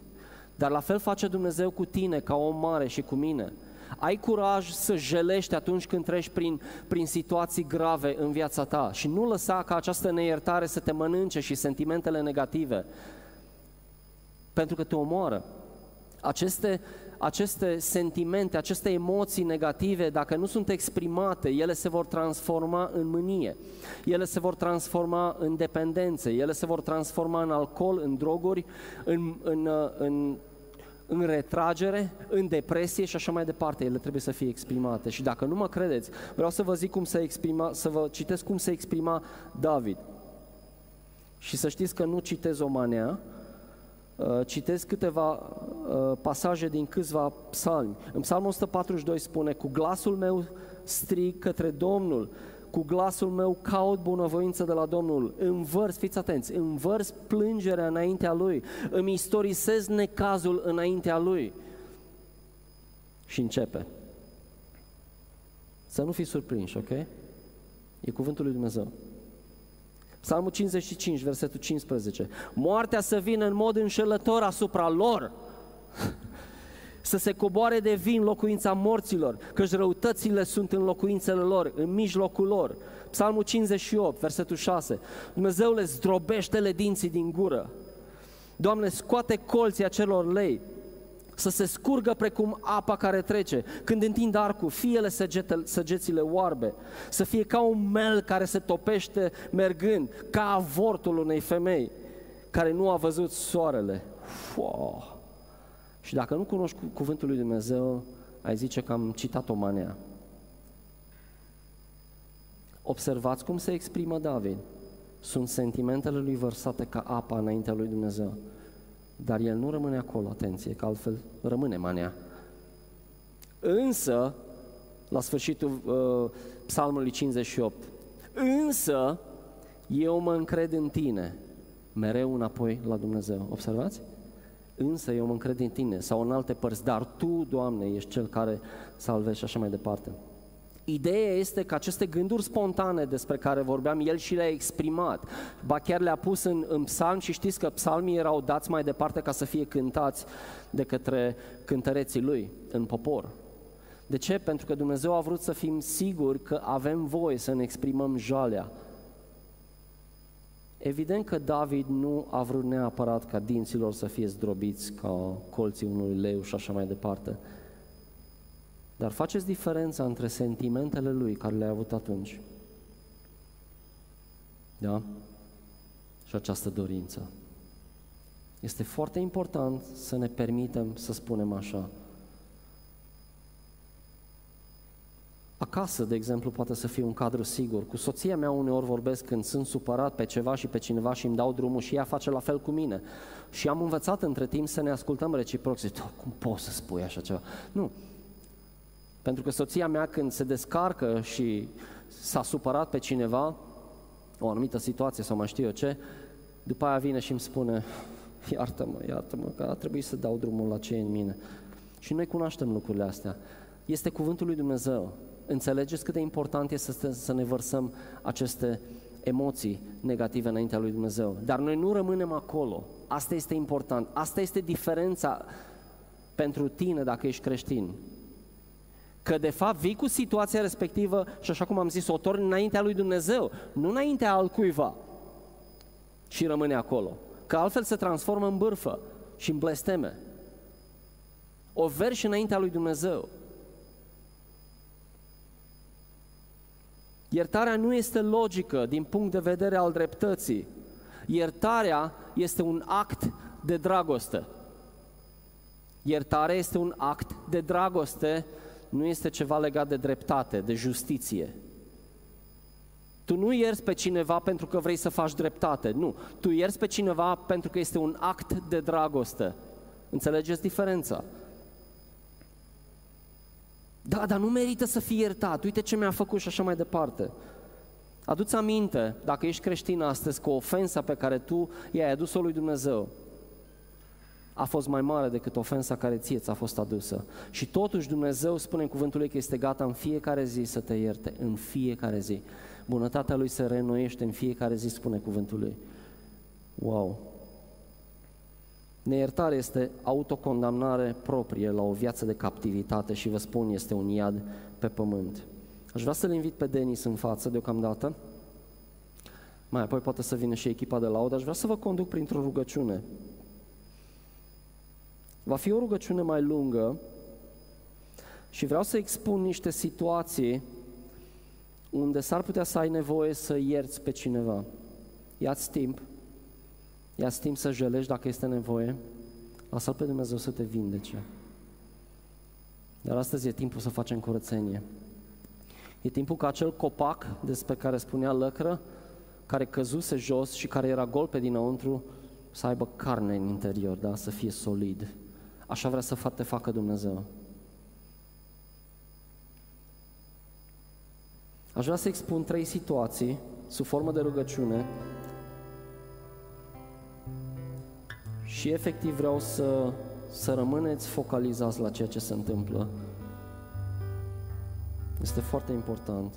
Dar la fel face Dumnezeu cu tine, ca om mare și cu mine. Ai curaj să jelești atunci când treci prin, prin situații grave în viața ta și nu lăsa ca această neiertare să te mănânce și sentimentele negative, pentru că te omoară. Aceste, aceste sentimente, aceste emoții negative, dacă nu sunt exprimate, ele se vor transforma în mânie, ele se vor transforma în dependențe, ele se vor transforma în alcool, în droguri, în, în, în în retragere, în depresie și așa mai departe. Ele trebuie să fie exprimate. Și dacă nu mă credeți, vreau să vă zic cum se exprima, să vă citesc cum se exprima David. Și să știți că nu citez o manea, uh, citesc câteva uh, pasaje din câțiva psalmi. În psalmul 142 spune, cu glasul meu strig către Domnul, cu glasul meu caut bunăvoință de la Domnul, învărs, fiți atenți, învărs plângerea înaintea Lui, îmi istorisez necazul înaintea Lui. Și începe. Să nu fiți surprinși, ok? E cuvântul lui Dumnezeu. Psalmul 55, versetul 15. Moartea să vină în mod înșelător asupra lor. să se coboare de vin locuința morților, căci răutățile sunt în locuințele lor, în mijlocul lor. Psalmul 58, versetul 6. Dumnezeule, zdrobește-le dinții din gură. Doamne, scoate colții acelor lei, să se scurgă precum apa care trece. Când întind arcul, fie ele săgete, săgețile oarbe, să fie ca un mel care se topește mergând, ca avortul unei femei care nu a văzut soarele. Wow. Și dacă nu cunoști cuvântul lui Dumnezeu, ai zice că am citat o manea. Observați cum se exprimă David. Sunt sentimentele lui vărsate ca apa înaintea lui Dumnezeu. Dar el nu rămâne acolo, atenție, că altfel rămâne manea. Însă, la sfârșitul uh, psalmului 58, însă eu mă încred în tine, mereu înapoi la Dumnezeu. Observați? Însă eu mă încred în tine, sau în alte părți, dar tu, Doamne, ești cel care salvești și așa mai departe. Ideea este că aceste gânduri spontane despre care vorbeam, el și le-a exprimat. Ba chiar le-a pus în, în psalm și știți că psalmii erau dați mai departe ca să fie cântați de către cântăreții lui în popor. De ce? Pentru că Dumnezeu a vrut să fim siguri că avem voie să ne exprimăm jalea. Evident că David nu a vrut neapărat ca dinților să fie zdrobiți ca colții unui leu și așa mai departe. Dar faceți diferența între sentimentele lui care le-a avut atunci. Da? Și această dorință. Este foarte important să ne permitem să spunem așa. Acasă, de exemplu, poate să fie un cadru sigur. Cu soția mea uneori vorbesc când sunt supărat pe ceva și pe cineva și îmi dau drumul și ea face la fel cu mine. Și am învățat între timp să ne ascultăm reciproc. Zic, cum poți să spui așa ceva? Nu. Pentru că soția mea când se descarcă și s-a supărat pe cineva, o anumită situație sau mai știu eu ce, după aia vine și îmi spune, iartă-mă, iartă-mă, că a trebuit să dau drumul la ce în mine. Și noi cunoaștem lucrurile astea. Este cuvântul lui Dumnezeu. Înțelegeți cât de important este să ne vărsăm aceste emoții negative înaintea lui Dumnezeu. Dar noi nu rămânem acolo. Asta este important. Asta este diferența pentru tine dacă ești creștin. Că de fapt vii cu situația respectivă și așa cum am zis, o torni înaintea lui Dumnezeu, nu înaintea altcuiva. Și rămâne acolo. Că altfel se transformă în bârfă și în blesteme. O verși înaintea lui Dumnezeu. Iertarea nu este logică din punct de vedere al dreptății. Iertarea este un act de dragoste. Iertarea este un act de dragoste, nu este ceva legat de dreptate, de justiție. Tu nu ierți pe cineva pentru că vrei să faci dreptate, nu. Tu ierți pe cineva pentru că este un act de dragoste. Înțelegeți diferența? Da, dar nu merită să fii iertat, uite ce mi-a făcut și așa mai departe. Aduți aminte, dacă ești creștin astăzi, că ofensa pe care tu i-ai adus-o lui Dumnezeu a fost mai mare decât ofensa care ție ți-a fost adusă. Și totuși Dumnezeu spune în cuvântul lui că este gata în fiecare zi să te ierte, în fiecare zi. Bunătatea lui se reînnoiește în fiecare zi, spune cuvântul lui. Wow! Neiertare este autocondamnare proprie la o viață de captivitate și vă spun, este un iad pe pământ. Aș vrea să-l invit pe Denis în față deocamdată. Mai apoi poate să vină și echipa de laudă. Aș vrea să vă conduc printr-o rugăciune. Va fi o rugăciune mai lungă și vreau să expun niște situații unde s-ar putea să ai nevoie să ierți pe cineva. Ia-ți timp ia timp să jelești dacă este nevoie, lasă pe Dumnezeu să te vindece. Dar astăzi e timpul să facem curățenie. E timpul ca acel copac despre care spunea lăcră, care căzuse jos și care era gol pe dinăuntru, să aibă carne în interior, da? să fie solid. Așa vrea să te facă Dumnezeu. Aș vrea să expun trei situații sub formă de rugăciune și efectiv vreau să, să rămâneți focalizați la ceea ce se întâmplă. Este foarte important.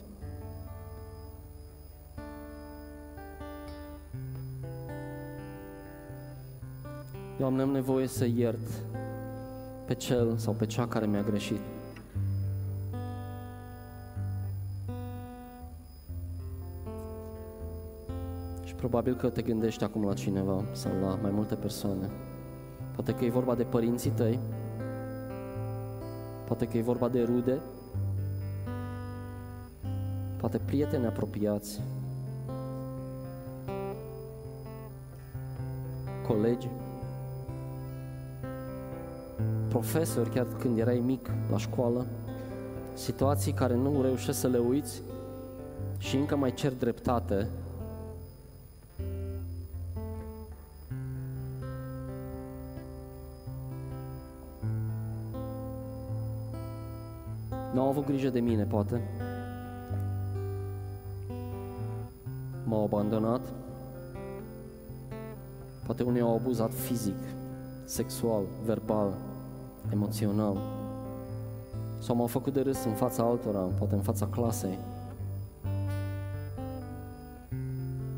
Doamne, am nevoie să iert pe cel sau pe cea care mi-a greșit. Probabil că te gândești acum la cineva sau la mai multe persoane. Poate că e vorba de părinții tăi, poate că e vorba de rude, poate prieteni apropiați, colegi, profesori, chiar când erai mic la școală, situații care nu reușești să le uiți și încă mai cer dreptate grijă de mine, poate. M-au abandonat. Poate unii au abuzat fizic sexual, verbal, emoțional. Sau m-au făcut de râs în fața altora, poate în fața clasei.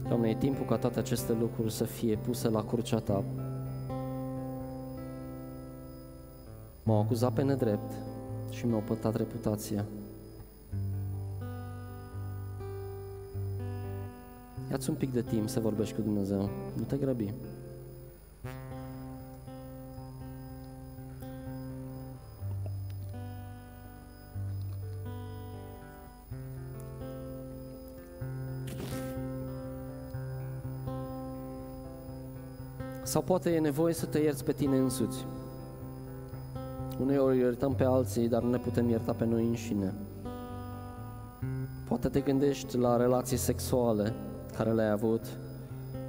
Doamne, e timpul ca toate aceste lucruri să fie puse la crucea Ta. M-au acuzat pe nedrept și mi-au pătat reputația. Ia-ți un pic de timp să vorbești cu Dumnezeu. Nu te grăbi. Sau poate e nevoie să te ierți pe tine însuți. Uneori iertăm pe alții, dar nu ne putem ierta pe noi înșine. Poate te gândești la relații sexuale care le-ai avut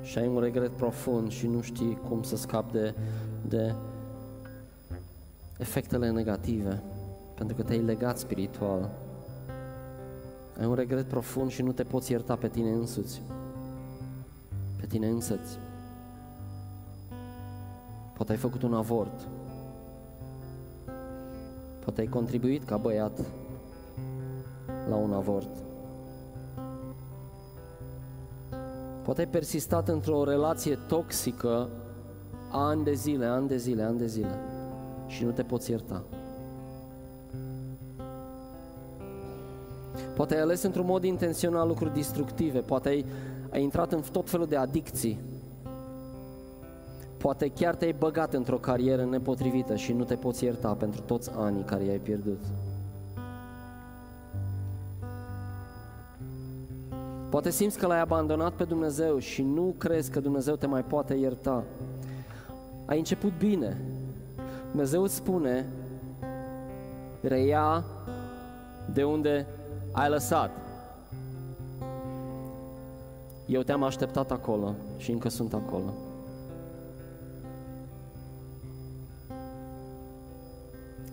și ai un regret profund și nu știi cum să scapi de, de efectele negative, pentru că te-ai legat spiritual. Ai un regret profund și nu te poți ierta pe tine însuți, pe tine însăți. Poate ai făcut un avort. Poate ai contribuit ca băiat la un avort. Poate ai persistat într-o relație toxică ani de zile, ani de zile, ani de zile și nu te poți ierta. Poate ai ales într-un mod intențional lucruri destructive, poate ai, ai intrat în tot felul de adicții, Poate chiar te-ai băgat într-o carieră nepotrivită și nu te poți ierta pentru toți anii care i-ai pierdut. Poate simți că l-ai abandonat pe Dumnezeu și nu crezi că Dumnezeu te mai poate ierta. Ai început bine. Dumnezeu îți spune, reia de unde ai lăsat. Eu te-am așteptat acolo și încă sunt acolo.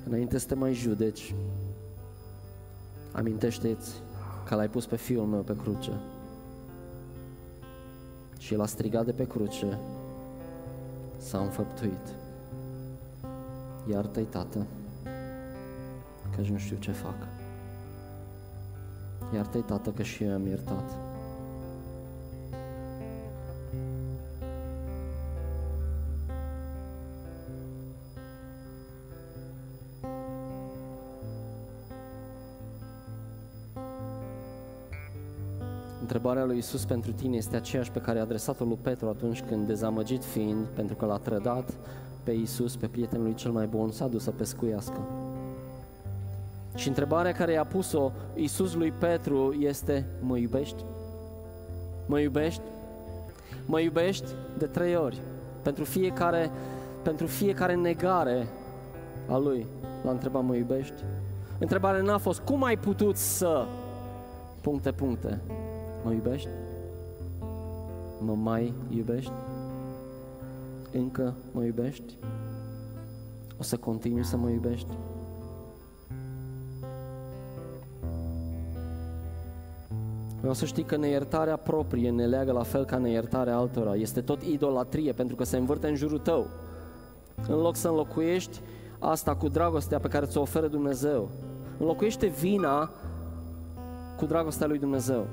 Înainte să te mai judeci, amintește-ți că l-ai pus pe fiul meu pe cruce. Și el a strigat de pe cruce, s-a înfăptuit. Iartă-i, tată, că nu știu ce fac. Iartă-i, tată, că și eu am iertat. Isus pentru tine este aceeași pe care a adresat-o lui Petru atunci când, dezamăgit fiind, pentru că l-a trădat pe Isus, pe prietenul lui cel mai bun, s-a dus să pescuiască. Și întrebarea care i-a pus-o Isus lui Petru este, mă iubești? Mă iubești? Mă iubești de trei ori. Pentru fiecare, pentru fiecare negare a lui l-a întrebat, mă iubești? Întrebarea n-a fost, cum ai putut să... Puncte, puncte. Mă iubești? Mă mai iubești? Încă mă iubești? O să continui să mă iubești? Vreau să știi că neiertarea proprie ne leagă la fel ca neiertarea altora. Este tot idolatrie pentru că se învârte în jurul tău. În loc să înlocuiești asta cu dragostea pe care ți-o oferă Dumnezeu. Înlocuiește vina cu dragostea lui Dumnezeu.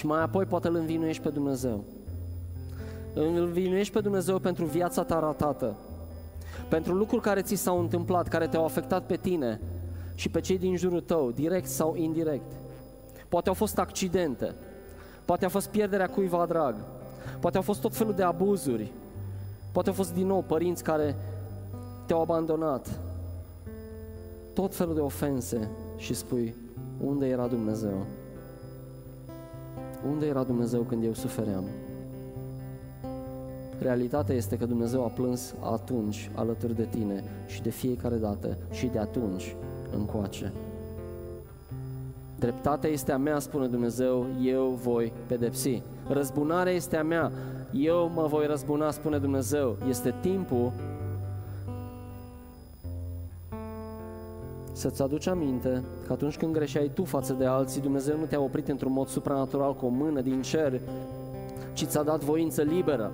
Și mai apoi poate îl învinuiești pe Dumnezeu. Îl învinuiești pe Dumnezeu pentru viața ta ratată, pentru lucruri care ți s-au întâmplat, care te-au afectat pe tine și pe cei din jurul tău, direct sau indirect. Poate au fost accidente, poate a fost pierderea cuiva drag, poate au fost tot felul de abuzuri, poate au fost din nou părinți care te-au abandonat, tot felul de ofense și spui, unde era Dumnezeu? Unde era Dumnezeu când eu sufeream? Realitatea este că Dumnezeu a plâns atunci alături de tine și de fiecare dată și de atunci încoace. Dreptatea este a mea, spune Dumnezeu, eu voi pedepsi. Răzbunarea este a mea, eu mă voi răzbuna, spune Dumnezeu. Este timpul să-ți aduci aminte că atunci când greșeai tu față de alții, Dumnezeu nu te-a oprit într-un mod supranatural cu o mână din cer, ci ți-a dat voință liberă.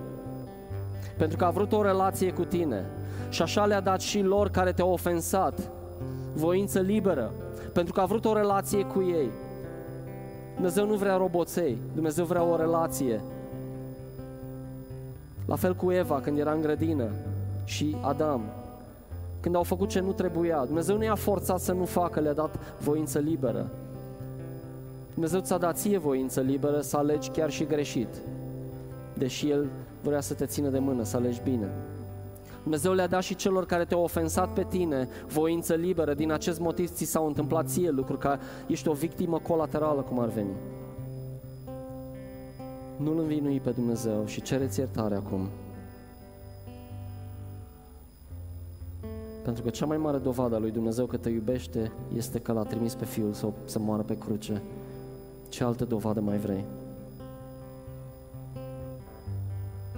Pentru că a vrut o relație cu tine. Și așa le-a dat și lor care te-au ofensat voință liberă. Pentru că a vrut o relație cu ei. Dumnezeu nu vrea roboței, Dumnezeu vrea o relație. La fel cu Eva când era în grădină și Adam, când au făcut ce nu trebuia. Dumnezeu nu i-a forțat să nu facă, le-a dat voință liberă. Dumnezeu ți-a dat ție voință liberă să alegi chiar și greșit, deși El vrea să te țină de mână, să alegi bine. Dumnezeu le-a dat și celor care te-au ofensat pe tine voință liberă. Din acest motiv ți s-au întâmplat ție lucruri, că ești o victimă colaterală, cum ar veni. Nu-L învinui pe Dumnezeu și cereți iertare acum. Pentru că cea mai mare dovadă a lui Dumnezeu că te iubește este că l-a trimis pe Fiul să, să moară pe cruce. Ce altă dovadă mai vrei?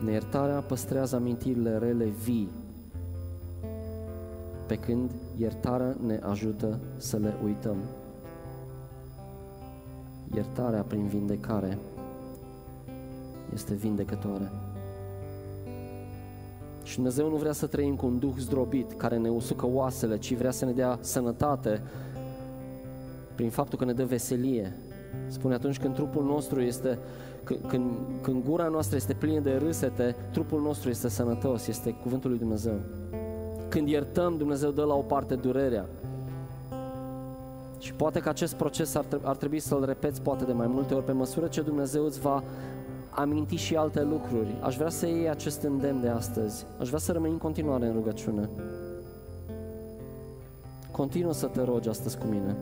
Neiertarea păstrează amintirile rele vii, pe când iertarea ne ajută să le uităm. Iertarea prin vindecare este vindecătoare. Și Dumnezeu nu vrea să trăim cu un duh zdrobit care ne usucă oasele, ci vrea să ne dea sănătate prin faptul că ne dă veselie. Spune atunci când trupul nostru este, când, când gura noastră este plină de râsete, trupul nostru este sănătos, este cuvântul lui Dumnezeu. Când iertăm, Dumnezeu dă la o parte durerea. Și poate că acest proces ar, ar trebui să-l repeți poate de mai multe ori pe măsură ce Dumnezeu îți va aminti și alte lucruri. Aș vrea să iei acest îndemn de astăzi. Aș vrea să rămâi în continuare în rugăciune. Continuă să te rogi astăzi cu mine.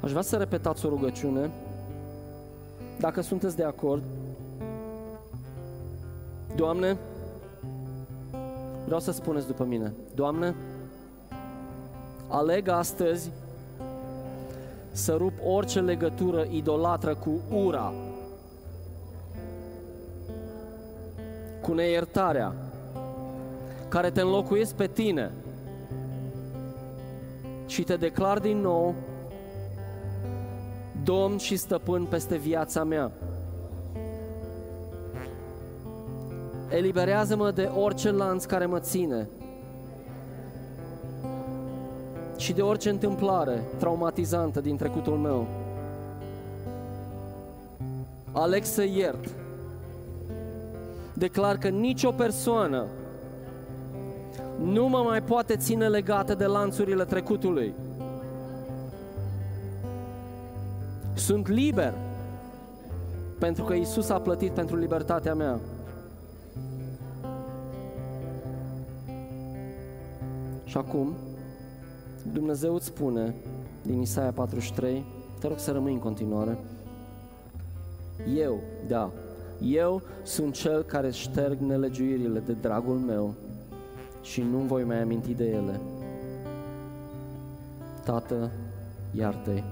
Aș vrea să repetați o rugăciune. Dacă sunteți de acord, Doamne, vreau să spuneți după mine, Doamne, aleg astăzi să rup orice legătură idolatră cu ura, cu neiertarea, care te înlocuiesc pe tine și te declar din nou Domn și Stăpân peste viața mea. Eliberează-mă de orice lanț care mă ține și de orice întâmplare traumatizantă din trecutul meu. Aleg să iert. Declar că nicio persoană nu mă mai poate ține legată de lanțurile trecutului. Sunt liber pentru că Isus a plătit pentru libertatea mea. Și acum, Dumnezeu îți spune din Isaia 43, te rog să rămâi în continuare, eu, da, eu sunt cel care șterg nelegiuirile de dragul meu și nu voi mai aminti de ele. Tată, iartă-i.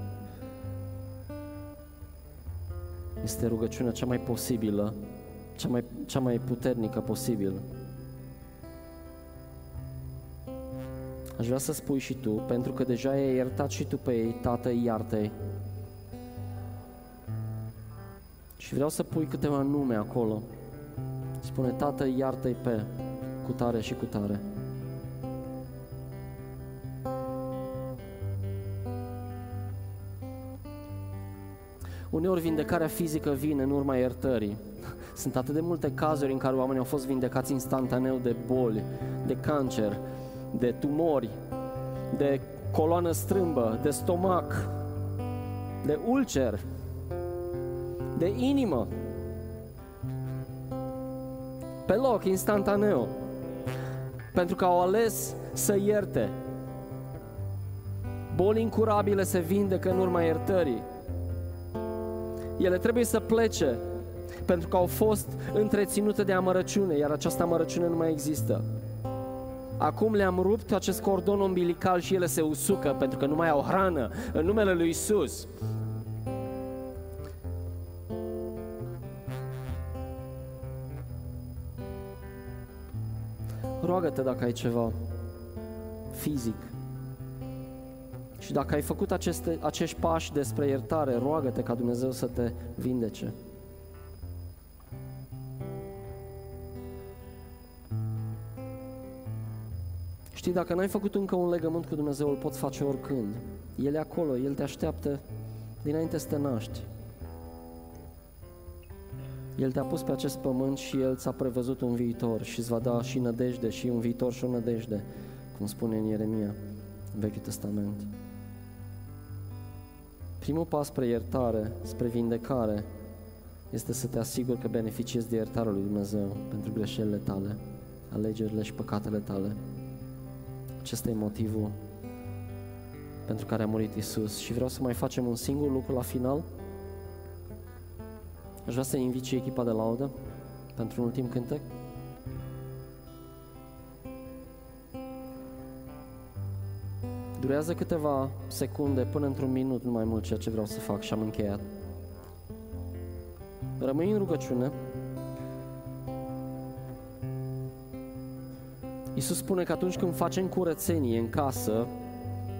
Este rugăciunea cea mai posibilă, cea mai, cea mai puternică posibilă. Aș vrea să spui și tu, pentru că deja ai iertat și tu pe ei, Tată, iartă-i. Și vreau să pui câteva nume acolo. Spune, Tată, iartă-i pe cu tare și cu tare. Uneori vindecarea fizică vine în urma iertării. Sunt atât de multe cazuri în care oamenii au fost vindecați instantaneu de boli, de cancer, de tumori, de coloană strâmbă, de stomac, de ulcer, de inimă. Pe loc, instantaneu. Pentru că au ales să ierte. Boli incurabile se vindecă în urma iertării. Ele trebuie să plece pentru că au fost întreținute de amărăciune, iar această amărăciune nu mai există. Acum le-am rupt acest cordon umbilical și ele se usucă pentru că nu mai au hrană în numele lui Isus. roagă-te dacă ai ceva fizic. Și dacă ai făcut aceste, acești pași despre iertare, roagă-te ca Dumnezeu să te vindece. Știi, dacă n-ai făcut încă un legământ cu Dumnezeu, îl poți face oricând. El e acolo, El te așteaptă dinainte să te naști. El te-a pus pe acest pământ și El ți-a prevăzut un viitor și îți va da și nădejde și un viitor și o nădejde, cum spune în Ieremia, în Vechiul Testament. Primul pas spre iertare, spre vindecare, este să te asiguri că beneficiezi de iertarea lui Dumnezeu pentru greșelile tale, alegerile și păcatele tale. Acesta e motivul pentru care a murit Isus și vreau să mai facem un singur lucru la final. Aș vrea să invit și echipa de laudă pentru un ultim cântec. Durează câteva secunde până într-un minut, nu mai mult ceea ce vreau să fac și am încheiat. Rămâi în rugăciune. Iisus spune că atunci când facem curățenie în casă,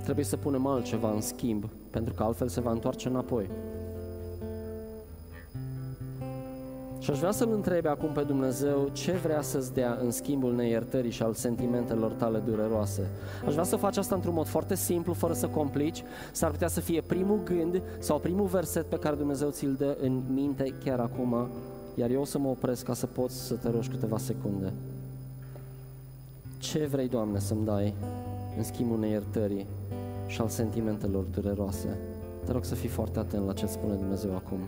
trebuie să punem altceva în schimb, pentru că altfel se va întoarce înapoi. Și aș vrea să-L întrebe acum pe Dumnezeu ce vrea să-ți dea în schimbul neiertării și al sentimentelor tale dureroase. Aș vrea să faci asta într-un mod foarte simplu, fără să complici. S-ar putea să fie primul gând sau primul verset pe care Dumnezeu ți-l dă în minte chiar acum, iar eu o să mă opresc ca să poți să te rogi câteva secunde. Ce vrei, Doamne, să-mi dai în schimbul neiertării și al sentimentelor dureroase? Te rog să fii foarte atent la ce spune Dumnezeu acum.